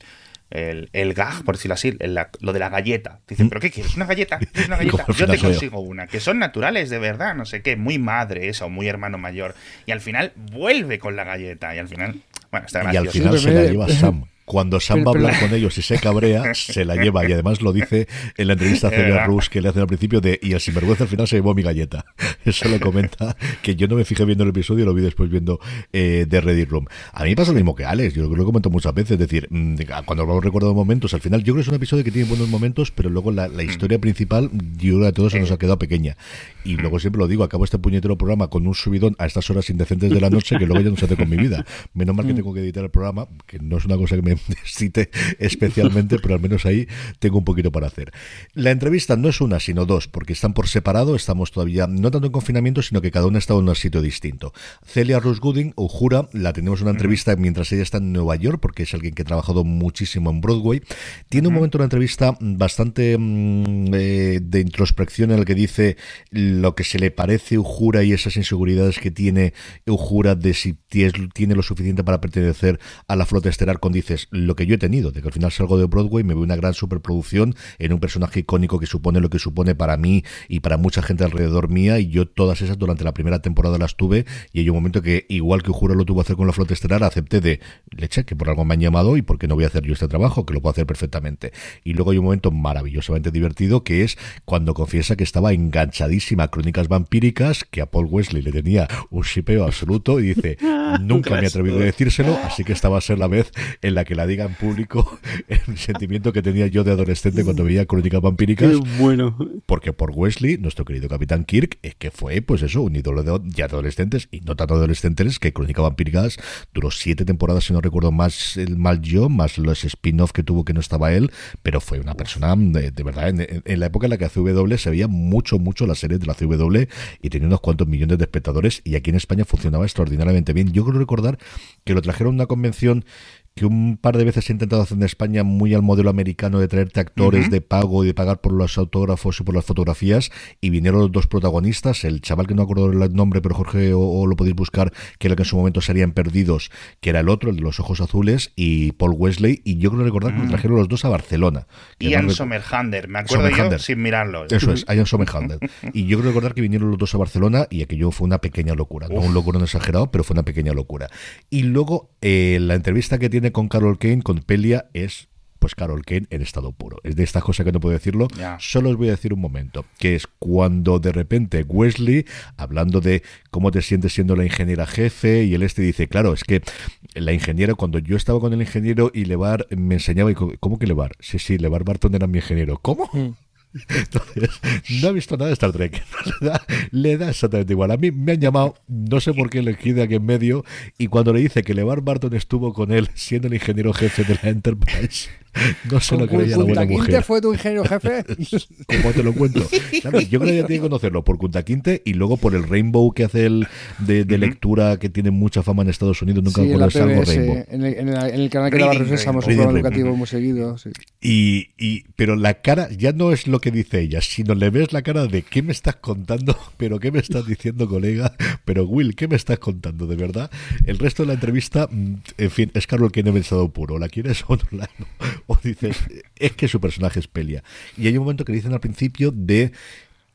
el, gag, por decirlo así, lo de la galleta. Dicen, ¿pero qué quieres? ¿Una galleta? una galleta? Yo te consigo una, que son naturales de verdad, no sé qué, muy madre esa o muy hermano mayor. Y al final vuelve con la galleta y al final, bueno, está gracioso. Y al final se la lleva Sam. Cuando Sam va a hablar con ellos y se cabrea, se la lleva. Y además lo dice en la entrevista a Celia Rus que le hacen al principio de y el sinvergüenza al final se llevó mi galleta. Eso lo comenta, que yo no me fijé viendo el episodio, lo vi después viendo eh, de Reddit Room. A mí me pasa lo mismo que Alex, yo lo comento muchas veces, es decir, mm, cuando vamos recordando momentos, al final yo creo que es un episodio que tiene buenos momentos, pero luego la, la historia principal, yo a todos se nos ha quedado pequeña. Y luego siempre lo digo, acabo este puñetero programa con un subidón a estas horas indecentes de la noche que luego ya no se hace con mi vida. Menos mal que tengo que editar el programa, que no es una cosa que me especialmente, pero al menos ahí tengo un poquito para hacer. La entrevista no es una, sino dos, porque están por separado, estamos todavía no tanto en confinamiento, sino que cada uno está en un sitio distinto. Celia Rose Gooding, o Jura, la tenemos una entrevista mientras ella está en Nueva York, porque es alguien que ha trabajado muchísimo en Broadway. Tiene un momento una entrevista bastante mm, eh, de introspección en el que dice lo que se le parece Ujura y esas inseguridades que tiene Ujura de si tiene lo suficiente para pertenecer a la flota estelar, con dices lo que yo he tenido, de que al final salgo de Broadway, me veo una gran superproducción en un personaje icónico que supone lo que supone para mí y para mucha gente alrededor mía, y yo todas esas durante la primera temporada las tuve, y hay un momento que, igual que Ujura lo tuvo que hacer con la flota estelar, acepté de leche, que por algo me han llamado y porque no voy a hacer yo este trabajo, que lo puedo hacer perfectamente. Y luego hay un momento maravillosamente divertido que es cuando confiesa que estaba enganchadísima a crónicas vampíricas, que a Paul Wesley le tenía un shipeo absoluto, y dice, nunca me he atrevido a decírselo, así que esta va a ser la vez en la que la diga en público el sentimiento que tenía yo de adolescente cuando veía Crónicas Vampíricas. bueno. Porque por Wesley, nuestro querido Capitán Kirk, es que fue, pues eso, un ídolo de adolescentes y no tan adolescentes, que Crónicas Vampíricas duró siete temporadas, si no recuerdo más el mal yo, más los spin-off que tuvo que no estaba él, pero fue una persona de, verdad, en, la época en la que CW se veía mucho, mucho la serie de la CW y tenía unos cuantos millones de espectadores y aquí en España funcionaba extraordinariamente bien. Yo creo recordar que lo trajeron a una convención que un par de veces ha intentado hacer en España muy al modelo americano de traerte actores de pago y de pagar por los autógrafos y por las fotografías, y vinieron los dos protagonistas, el chaval que no acuerdo el nombre, pero Jorge o, lo podéis buscar, que era que en su momento serían perdidos, que era el otro, el de los ojos azules, y Paul Wesley, y yo creo recordar que mm. trajeron los dos a Barcelona. Ian Sommerhander, me acuerdo yo sin mirarlo. Eso es, Ian Sommerhander. y yo creo recordar que vinieron los dos a Barcelona y aquello fue una pequeña locura, no un locura exagerado, pero fue una pequeña locura. Y luego eh, la entrevista que tiene con Carol Kane, con Pelia, es pues Carol Kane en estado puro. Es de estas cosas que no puedo decirlo. Solo os voy a decir un momento, que es cuando de repente Wesley, hablando de cómo te sientes siendo la ingeniera jefe, y el este dice, claro, es que la ingeniera, cuando yo estaba con el ingeniero y Levar me enseñaba, y ¿cómo que Levar? Sí, sí, Levar Barton era mi ingeniero. ¿Cómo? Mm. Entonces, no ha visto nada de Star Trek. Le da, exactamente igual. A mí me han llamado, no sé por qué le de aquí en medio, y cuando le dice que LeVar Barton estuvo con él siendo el ingeniero jefe de la Enterprise, No se lo creía la buena mujer. fue tu ingeniero jefe? ¿Cómo te lo cuento? yo creo que tiene que conocerlo por Kunta Quinte y luego por el Rainbow que hace el de, lectura que tiene mucha fama en Estados Unidos. Nunca sí, algo Rainbow. En el, en, el, canal que daba Resésamos, un programa educativo hemos seguido. Y, y, pero la cara ya no es lo que dice ella, sino le ves la cara de ¿qué me estás contando? ¿Pero qué me estás diciendo, colega? Pero Will, ¿qué me estás contando? De verdad. El resto de la entrevista, mm, en fin, es Carol que no ha estado puro. ¿La quieres o no la o dices, es que su personaje es Pelia. Y hay un momento que dicen al principio de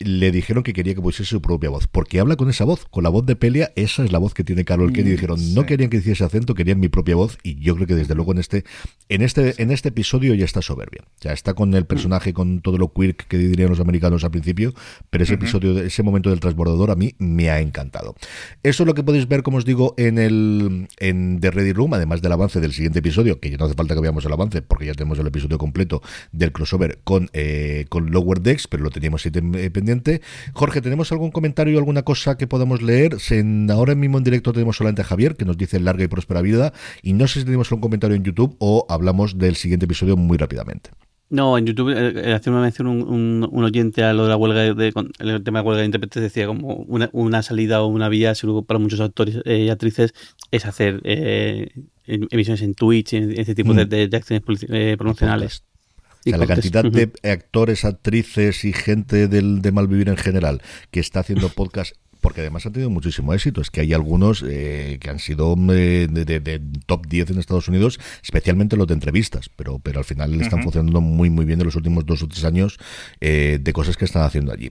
le dijeron que quería que pusiese su propia voz, porque habla con esa voz, con la voz de Pelia, esa es la voz que tiene Carol Kane y mm, dijeron, no querían que hiciese acento, querían mi propia voz y yo creo que desde luego en este en este en este episodio ya está soberbia. Ya está con el personaje con todo lo queer que dirían los americanos al principio, pero ese episodio ese momento del transbordador a mí me ha encantado. Eso es lo que podéis ver como os digo en el en The Ready Room, además del avance del siguiente episodio, que ya no hace falta que veamos el avance porque ya tenemos el episodio completo del crossover con eh, con Lower Decks, pero lo teníamos ahí pendiente Jorge, ¿tenemos algún comentario, alguna cosa que podamos leer? ahora mismo en directo tenemos solamente a Javier, que nos dice larga y próspera vida, y no sé si tenemos un comentario en YouTube o hablamos del siguiente episodio muy rápidamente. No, en YouTube, eh, eh, hace una mención un, oyente a lo de la huelga, de, el tema de huelga de intérpretes, decía como una, salida o una vía, seguro para muchos actores eh, y actrices, es hacer emisiones en Twitch, en, este tipo de, mm. acciones promocionales la cantidad de actores, actrices y gente del, de Malvivir en general que está haciendo podcast porque además han tenido muchísimo éxito. Es que hay algunos eh, que han sido eh, de, top 10 en Estados Unidos, especialmente los de entrevistas, pero, pero al final están funcionando muy, muy bien en los últimos dos o tres años eh, de cosas que están haciendo allí.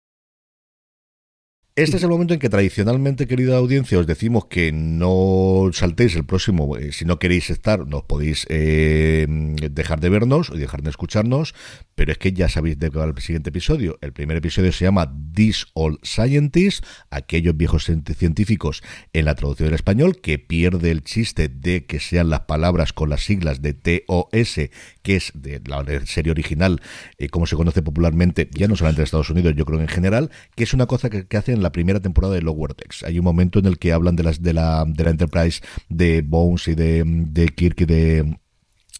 Este es el momento en que tradicionalmente, querida audiencia, os decimos que no saltéis el próximo. Eh, si no queréis estar, nos podéis eh, dejar de vernos o dejar de escucharnos, pero es que ya sabéis de qué va el siguiente episodio. El primer episodio se llama This Old Scientists, aquellos viejos científicos en la traducción del español, que pierde el chiste de que sean las palabras con las siglas de TOS, que es de la serie original, eh, como se conoce popularmente, ya no solamente en Estados Unidos, yo creo en general, que es una cosa que hacen la primera temporada de Lower Decks. Hay un momento en el que hablan de las de la, de la Enterprise de Bones y de, de Kirk y de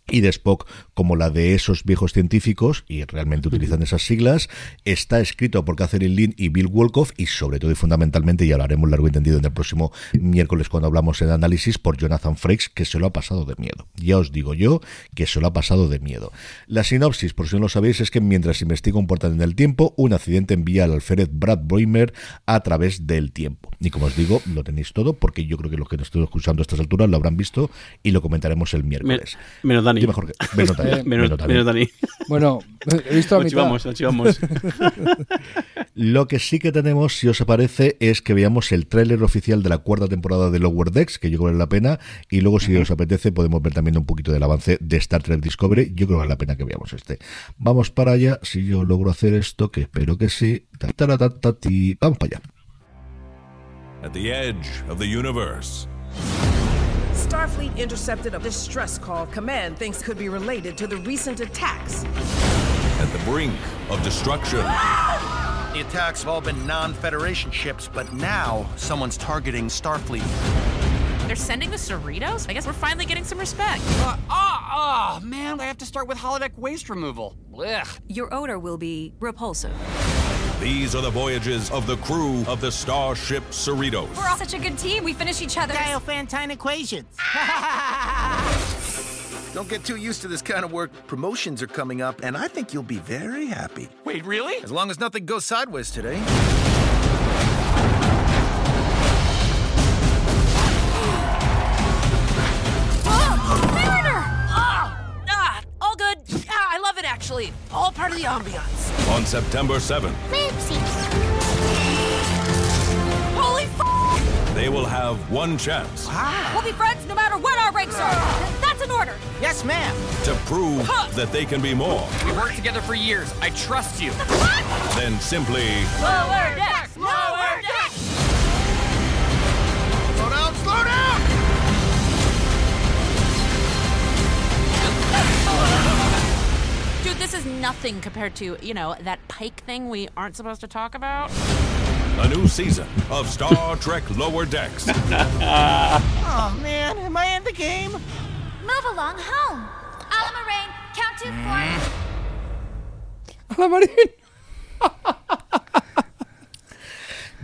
y de Spock como la de esos viejos científicos, y realmente utilizan esas siglas. Está escrito por Catherine Lynn y Bill Wolkoff, y sobre todo y fundamentalmente, y hablaremos largo y entendido en el próximo miércoles cuando hablamos en análisis, por Jonathan Frakes, que se lo ha pasado de miedo. Ya os digo yo que se lo ha pasado de miedo. La sinopsis, por si no lo sabéis, es que mientras investiga un portal en el tiempo, un accidente envía al alférez Brad Boimer a través del tiempo. Y como os digo, lo tenéis todo, porque yo creo que los que nos estoy escuchando a estas alturas lo habrán visto y lo comentaremos el miércoles. Menos Dani. mejor que, menos Dani. Menos, Dani. Bueno, he visto la mitad. Vamos, vamos. Lo que sí que tenemos, si os parece, es que veamos el tráiler oficial de la cuarta temporada de Lower Decks, que yo creo que vale la pena, y luego si os apetece podemos ver también un poquito del avance de Star Trek Discovery. Yo creo que vale la pena que veamos este. Vamos para allá, si yo logro hacer esto, que espero que sí. Vamos para allá. At the edge of the universe. Starfleet intercepted a distress call command thinks could be related to the recent attacks. At the brink of destruction. The attacks have all been non Federation ships, but now someone's targeting Starfleet. They're sending the Cerritos? I guess we're finally getting some respect. Uh, oh, oh, man, I have to start with holodeck waste removal. Blech. Your odor will be repulsive. These are the voyages of the crew of the Starship Cerritos. We're all such a good team. We finish each other's Diophantine equations. Don't get too used to this kind of work. Promotions are coming up, and I think you'll be very happy. Wait, really? As long as nothing goes sideways today. Actually. All part of the ambiance. On September 7th. Holy f! They will have one chance. Ah. We'll be friends no matter what our ranks are. That's an order. Yes, ma'am. To prove huh. that they can be more. We've worked together for years. I trust you. Then simply. Lower decks! Lower decks! This is nothing compared to, you know, that Pike thing we aren't supposed to talk about. A new season of Star Trek Lower Decks. oh, man, am I in the game? Move along home. Alamarine, count to four. Alamarine.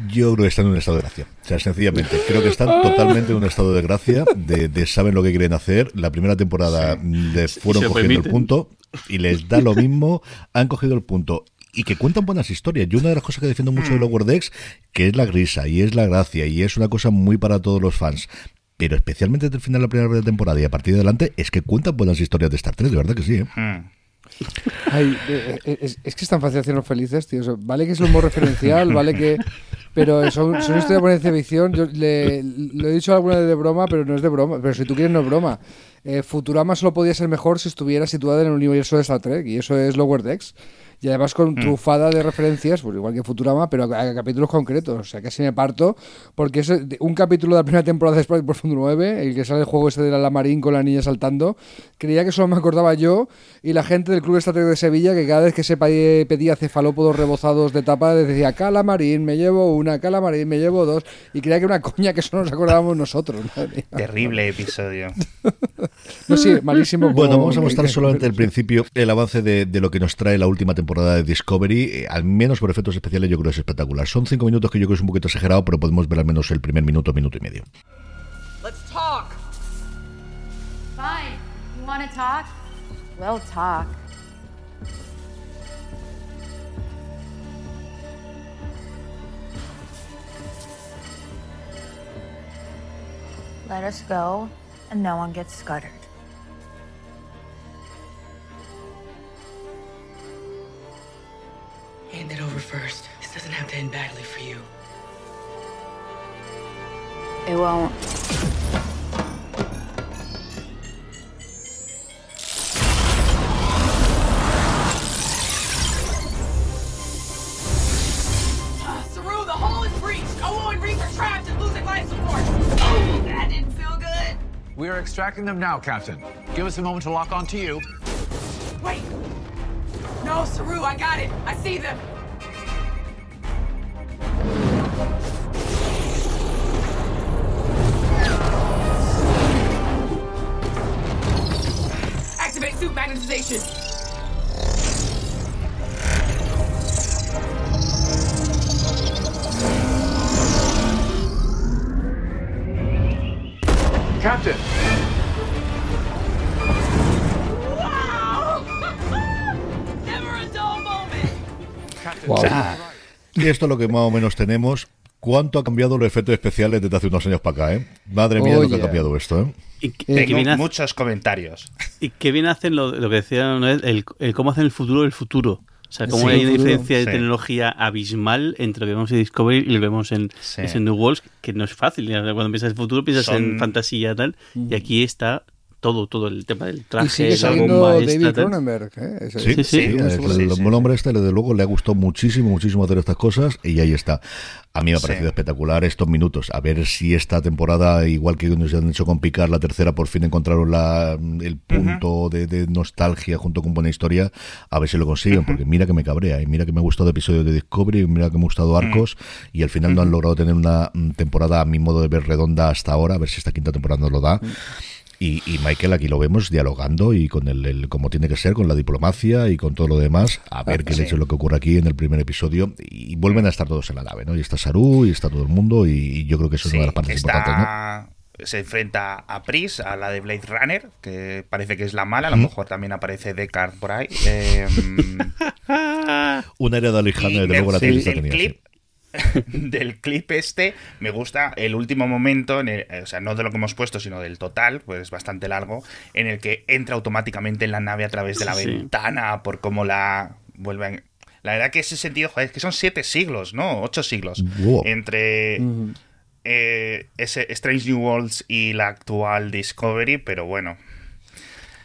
Yo creo que están en un estado de gracia. O sea, sencillamente, creo que están totalmente en un estado de gracia, de, saben lo que quieren hacer. La primera temporada de fueron cogiendo el punto y les da lo mismo, han cogido el punto y que cuentan buenas historias. Yo una de las cosas que defiendo mucho de Lower Decks, que es la grisa y es la gracia y es una cosa muy para todos los fans. Pero especialmente desde el final de la primera temporada y a partir de adelante es que cuentan buenas historias de Star Trek, de verdad que sí. ¿eh? Hmm. Ay, eh, eh, es, que es tan fácil hacernos felices, tío. vale que es un humor referencial, vale que. Pero son, son de ciencia ficción. Yo le, lo he dicho alguna vez de broma, pero no es de broma. Pero si tú quieres, no es broma. Futurama solo podía ser mejor si estuviera situada en el universo de Star Trek, y eso es Lower Decks y además con mm. trufada de referencias, pues igual que Futurama, pero a, capítulos concretos. O sea, casi me parto, porque es un capítulo de la primera temporada de Sprite Profundo 9, el que sale el juego ese de la Lamarín con la niña saltando. Creía que solo me acordaba yo y la gente del Club Estatal de Sevilla, que cada vez que se pedía cefalópodos rebozados de tapa, decía Calamarín, me llevo una, Calamarín, me llevo dos, y creía que era una coña que solo nos acordábamos nosotros. Terrible episodio. no, sí, malísimo. Bueno, vamos a mostrar solamente el principio, el avance de, de lo que nos trae la última temporada temporada de Discovery, eh, al menos por efectos especiales, yo creo que es espectacular. Son cinco minutos que yo creo que es un poquito exagerado, pero podemos ver al menos el primer minuto, minuto y medio. Let's talk. Fine. You want to talk? We'll talk. Let us go, and no one gets scuttered. First. This doesn't have to end badly for you. It won't. Uh, Saru, the hole is breached! Owo and Reef are trapped and losing life support! Oh, that didn't feel good! We are extracting them now, Captain. Give us a moment to lock onto you. Wait! No, Saru, I got it. I see them. Magnetization. Captain! Y esto es lo que más o menos tenemos. ¿Cuánto ha cambiado los efectos especiales desde hace unos años para acá, eh? Madre mía, lo que ha cambiado esto, ¿eh? Y, Tengo muchos comentarios. Y qué bien hacen lo, que decía el, el, cómo hacen el futuro del futuro. O sea, cómo hay una diferencia de tecnología abismal entre lo que vemos en Discovery y lo que vemos en, New Worlds, que no es fácil. Cuando piensas en el futuro, piensas en fantasía tal, y aquí está todo, todo el tema del traje, y la bomba David Cronenberg, ¿eh? sí, sí, sí, el, buen hombre este, desde luego, le ha gustado muchísimo, muchísimo hacer estas cosas y ahí está. A mí me ha parecido espectacular estos minutos. A ver si esta temporada, igual que nos han hecho con Picar, la tercera por fin encontraron la, el punto de, nostalgia junto con buena historia, a ver si lo consiguen, porque mira que me cabrea, y mira que me ha gustado episodios de Discovery, y mira que me ha gustado Arcos, y al final no han logrado tener una temporada, a mi modo de ver, redonda hasta ahora, a ver si esta quinta temporada nos lo da. Y, Michael aquí lo vemos dialogando y con el, como tiene que ser, con la diplomacia y con todo lo demás. A ver qué le es lo que ocurre aquí en el primer episodio. Y vuelven a estar todos en la nave, ¿no? Y está Saru y está todo el mundo y, yo creo que eso es una de las partes importantes, ¿no? se enfrenta a Pris, a la de Blade Runner, que parece que es la mala, a lo mejor también aparece Deckard por ahí. Eh, Una heredad lejana de luego la clip, del clip este, me gusta el último momento, en o sea, no de lo que hemos puesto, sino del total, pues bastante largo, en el que entra automáticamente en la nave a través de la ventana, por cómo la vuelven. La verdad que ese sentido, joder, es que son siete siglos, ¿no? Ocho siglos. Entre eh, ese Strange New Worlds y la actual Discovery, pero bueno,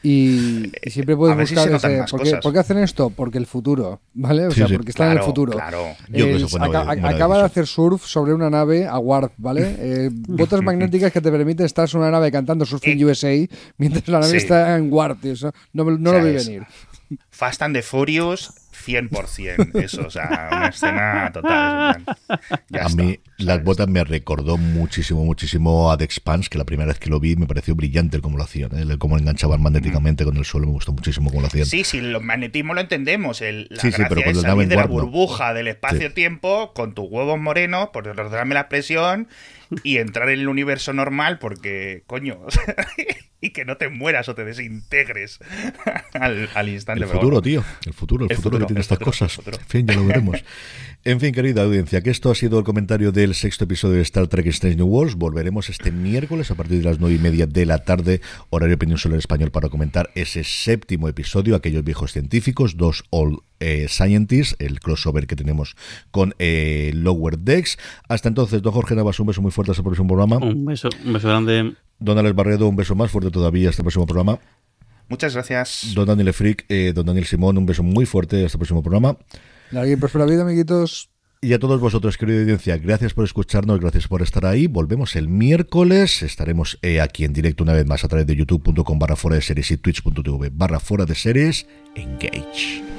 y, siempre puedes buscar ese, ¿por, qué, hacen esto? Porque el futuro, ¿vale? O sea, porque están en el futuro. Claro. acaba de hacer surf sobre una nave a Warp, ¿vale? Eh, botas magnéticas que te permiten estar sobre una nave cantando Surfing eh, USA mientras la nave está en Warp. Eso no, no lo vi venir. Fast and the Furious 100% eso, o sea, una escena total. a mí las botas me recordó muchísimo, muchísimo a The Expanse, que la primera vez que lo vi me pareció brillante el cómo lo hacían, ¿eh? el cómo enganchaban magnéticamente con el suelo, me gustó muchísimo cómo lo hacían. Sí, sí, el magnetismo lo entendemos, el, la sí, sí, pero es salir de la burbuja del espacio-tiempo con tus huevos morenos, por perdonadme la expresión, y entrar en el universo normal porque, coño, y que no te mueras o te desintegres al, instante. El futuro, tío, el futuro, el, futuro, que tiene estas cosas. En fin, ya lo veremos. En fin, querida audiencia, que esto ha sido el comentario del sexto episodio de Star Trek Strange New Worlds. Volveremos este miércoles a partir de las nueve y media de la tarde, horario peninsular español, para comentar ese séptimo episodio, aquellos viejos científicos, dos All eh, Scientists, el crossover que tenemos con eh, Lower Decks. Hasta entonces, don Jorge Navas, un beso muy fuerte hasta el próximo programa. Un beso, un beso grande. Don Alex Barredo, un beso más fuerte todavía hasta el próximo programa. Muchas gracias. Don Daniel Frick, eh, don Daniel Simón, un beso muy fuerte hasta el próximo programa. Larga y próspera vida, amiguitos. Y a todos vosotros, querida audiencia, gracias por escucharnos, gracias por estar ahí. Volvemos el miércoles. Estaremos eh, aquí en directo una vez más a través de youtube.com barra fuera de series y twitch.tv barra fuera de series. Engage.